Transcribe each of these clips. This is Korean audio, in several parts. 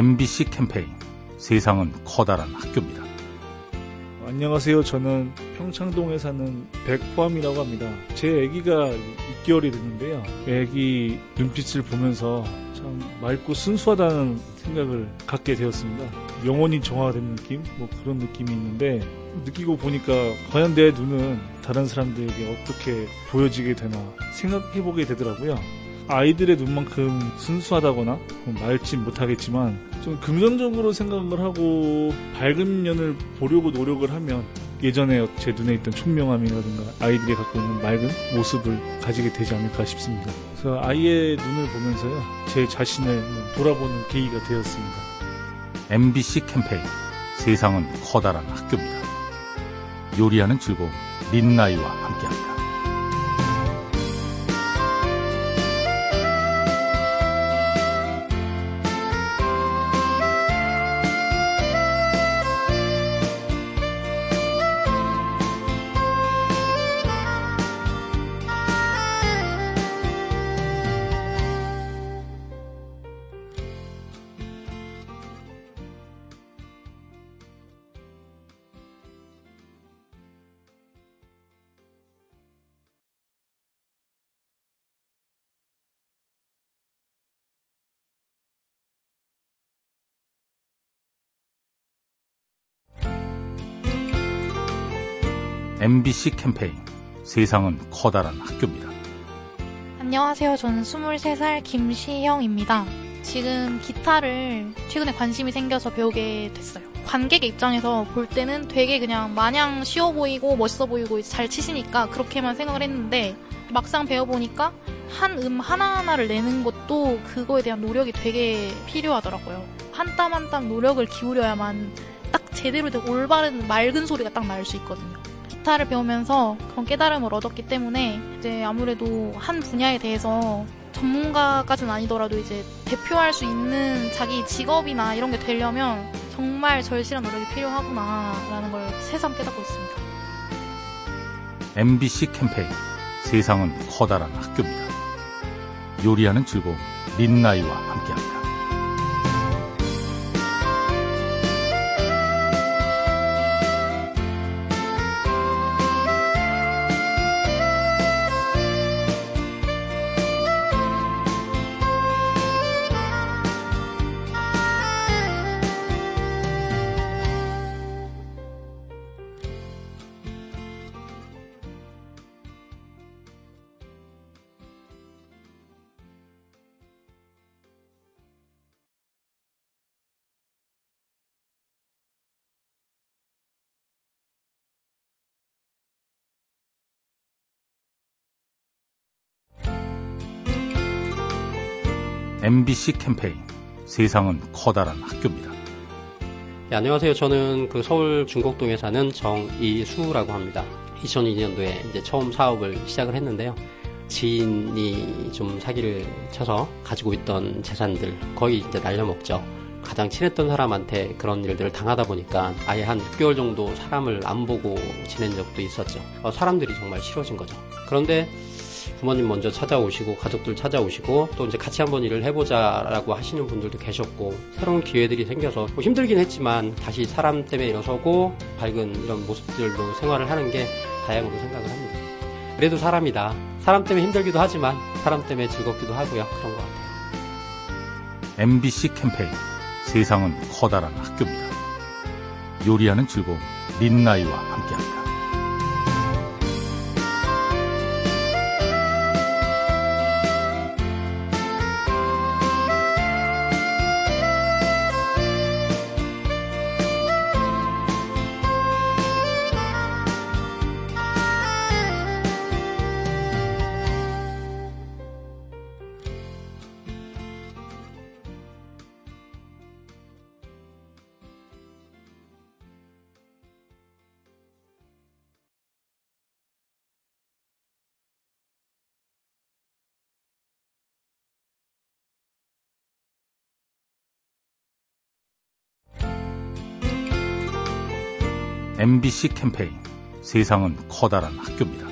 MBC 캠페인 세상은 커다란 학교입니다. 안녕하세요. 저는 평창동에 사는 백포함이라고 합니다. 제 아기가 6개월이 됐는데요. 아기 눈빛을 보면서 참 맑고 순수하다는 생각을 갖게 되었습니다. 영혼이 정화된 느낌? 뭐 그런 느낌이 있는데 느끼고 보니까 과연 내 눈은 다른 사람들에게 어떻게 보여지게 되나 생각해보게 되더라고요. 아이들의 눈만큼 순수하다거나 맑진 못하겠지만 좀 긍정적으로 생각을 하고 밝은 면을 보려고 노력을 하면 예전에 제 눈에 있던 총명함이라든가 아이들이 갖고 있는 맑은 모습을 가지게 되지 않을까 싶습니다. 그래서 아이의 눈을 보면서요 제 자신을 돌아보는 계기가 되었습니다. MBC 캠페인 세상은 커다란 학교입니다. 요리하는 즐거움 민나이와 함께합니다. MBC 캠페인 세상은 커다란 학교입니다. 안녕하세요. 저는 23살 김시영입니다. 지금 기타를 최근에 관심이 생겨서 배우게 됐어요. 관객의 입장에서 볼 때는 되게 그냥 마냥 쉬워 보이고 멋있어 보이고 잘 치시니까 그렇게만 생각을 했는데 막상 배워보니까 한 음 하나하나를 내는 것도 그거에 대한 노력이 되게 필요하더라고요. 한 땀 한 땀 노력을 기울여야만 딱 제대로 된 올바른 맑은 소리가 딱 날 수 있거든요. 기타를 배우면서 그런 깨달음을 얻었기 때문에 이제 아무래도 한 분야에 대해서 전문가까지는 아니더라도 이제 대표할 수 있는 자기 직업이나 이런 게 되려면 정말 절실한 노력이 필요하구나라는 걸 새삼 깨닫고 있습니다. MBC 캠페인 세상은 커다란 학교입니다. 요리하는 즐거움 민나이와 함께합니다. MBC 캠페인 세상은 커다란 학교입니다. 네, 안녕하세요. 저는 그 서울 중곡동에 사는 정이수라고 합니다. 2002년도에 이제 처음 사업을 시작을 했는데요. 지인이 좀 사기를 쳐서 가지고 있던 재산들 거의 이제 날려먹죠. 가장 친했던 사람한테 그런 일들을 당하다 보니까 아예 한 6개월 정도 사람을 안 보고 지낸 적도 있었죠. 어, 사람들이 정말 싫어진 거죠. 그런데 부모님 먼저 찾아오시고 가족들 찾아오시고 또 이제 같이 한번 일을 해보자라고 하시는 분들도 계셨고 새로운 기회들이 생겨서 뭐 힘들긴 했지만 다시 사람 때문에 일어서고 밝은 이런 모습들로 생활을 하는 게 다행으로 생각을 합니다. 그래도 사람이다. 사람 때문에 힘들기도 하지만 사람 때문에 즐겁기도 하고요. 그런 것 같아요. MBC 캠페인 세상은 커다란 학교입니다. 요리하는 즐거움 민나이와 함께합니다. MBC 캠페인 세상은 커다란 학교입니다.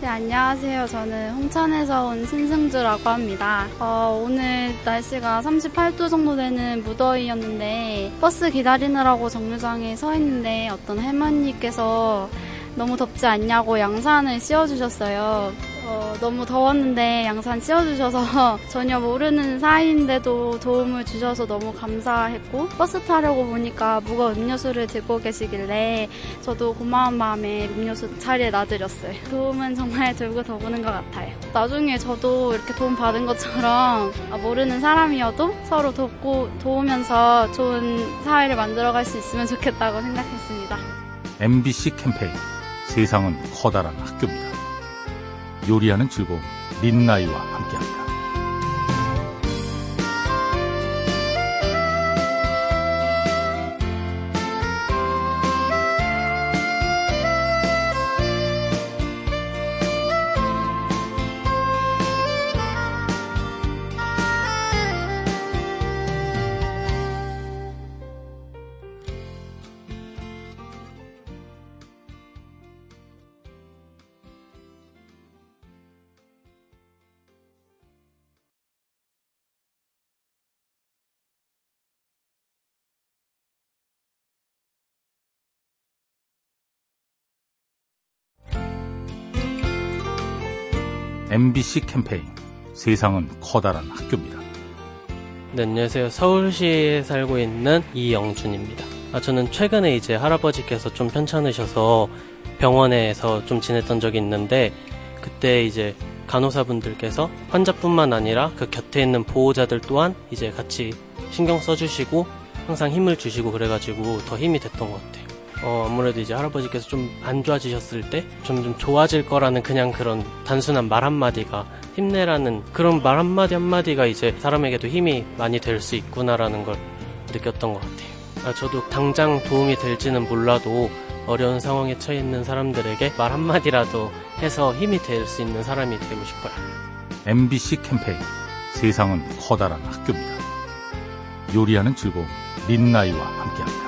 네, 안녕하세요. 저는 홍천에서 온 신승주라고 합니다. 어, 오늘 날씨가 38도 정도 되는 무더위였는데 버스 기다리느라고 정류장에 서 있는데 어떤 할머니께서 너무 덥지 않냐고 양산을 씌워주셨어요. 어, 너무 더웠는데 양산 씌워주셔서 전혀 모르는 사이인데도 도움을 주셔서 너무 감사했고 버스 타려고 보니까 무거운 음료수를 들고 계시길래 저도 고마운 마음에 음료수 자리에 놔드렸어요. 도움은 정말 들고 더보는 것 같아요. 나중에 저도 이렇게 도움 받은 것처럼 모르는 사람이어도 서로 돕고 도우면서 좋은 사회를 만들어갈 수 있으면 좋겠다고 생각했습니다. MBC 캠페인 세상은 커다란 학교입니다. 요리하는 즐거움 린나이와 함께합니다. MBC 캠페인 세상은 커다란 학교입니다. 네, 안녕하세요. 서울시에 살고 있는 이영준입니다. 아, 저는 최근에 이제 할아버지께서 좀 편찮으셔서 병원에서 좀 지냈던 적이 있는데 그때 이제 간호사분들께서 환자뿐만 아니라 그 곁에 있는 보호자들 또한 이제 같이 신경 써주시고 항상 힘을 주시고 그래가지고 더 힘이 됐던 것 같아요. 어, 아무래도 이제 할아버지께서 좀 안 좋아지셨을 때좀좀 좋아질 거라는 그냥 그런 단순한 말 한마디가 힘내라는 그런 말 한마디 한마디가 이제 사람에게도 힘이 많이 될 수 있구나라는 걸 느꼈던 것 같아요. 아, 저도 당장 도움이 될지는 몰라도 어려운 상황에 처해 있는 사람들에게 말 한마디라도 해서 힘이 될 수 있는 사람이 되고 싶어요. MBC 캠페인 세상은 커다란 학교입니다. 요리하는 즐거움 린나이와 함께합니다.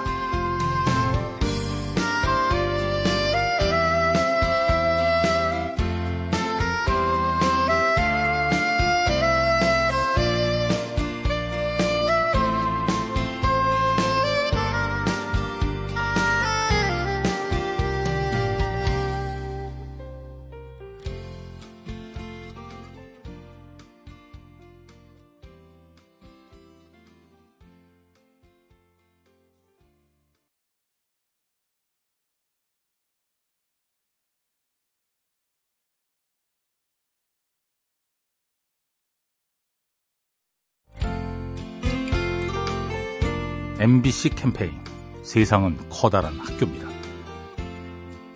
MBC 캠페인 세상은 커다란 학교입니다.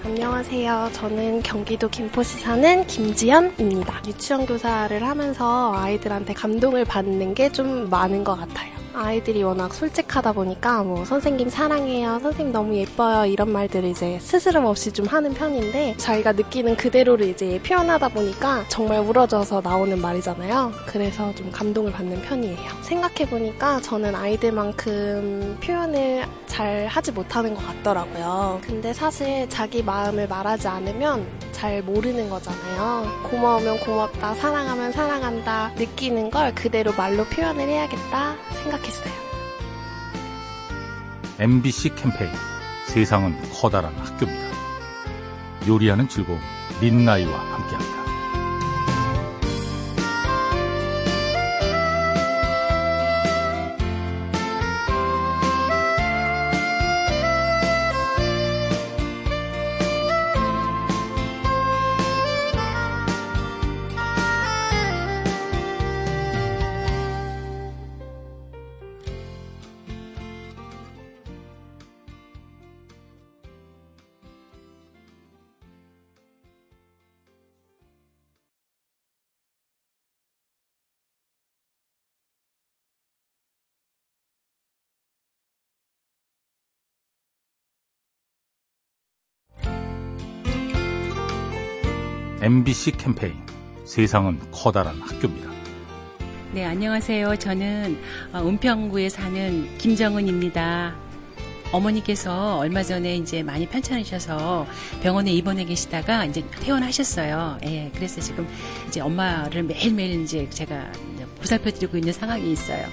안녕하세요. 저는 경기도 김포시 사는 김지연입니다. 유치원 교사를 하면서 아이들한테 감동을 받는 게 좀 많은 것 같아요. 아이들이 워낙 솔직하다 보니까 뭐 선생님 사랑해요, 선생님 너무 예뻐요 이런 말들을 이제 스스럼 없이 좀 하는 편인데 자기가 느끼는 그대로를 이제 표현하다 보니까 정말 우러져서 나오는 말이잖아요. 그래서 좀 감동을 받는 편이에요. 생각해 보니까 저는 아이들만큼 표현을 잘 하지 못하는 것 같더라고요. 근데 사실 자기 마음을 말하지 않으면 잘 모르는 거잖아요. 고마우면 고맙다, 사랑하면 사랑한다, 느끼는 걸 그대로 말로 표현을 해야겠다 생각했어요. MBC 캠페인 세상은 커다란 학교입니다. 요리하는 즐거움 린나이와 함께합니다. MBC 캠페인 세상은 커다란 학교입니다. 네, 안녕하세요. 저는 어, 은평구에 사는 김정은입니다. 어머니께서 얼마 전에 이제 많이 편찮으셔서 병원에 입원해 계시다가 이제 퇴원하셨어요. 예, 그래서 지금 이제 엄마를 매일매일 이제 제가 이제 보살펴 드리고 있는 상황이 있어요.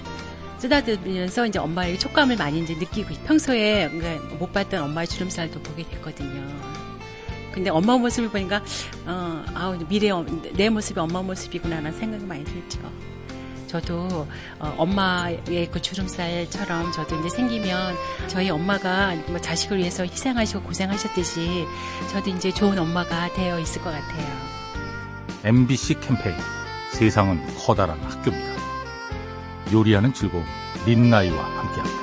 쓰다듬으면서 이제 엄마의 촉감을 많이 이제 느끼고 평소에 그러니까 못 봤던 엄마의 주름살도 보게 됐거든요. 근데 엄마 모습을 보니까 어, 아우 미래 내 모습이 엄마 모습이구나라는 생각이 많이 들죠. 저도 어, 엄마의 그 주름살처럼 저도 이제 생기면 저희 엄마가 뭐 자식을 위해서 희생하시고 고생하셨듯이 저도 이제 좋은 엄마가 되어 있을 것 같아요. MBC 캠페인 세상은 커다란 학교입니다. 요리하는 즐거움 린나이와 함께합니다.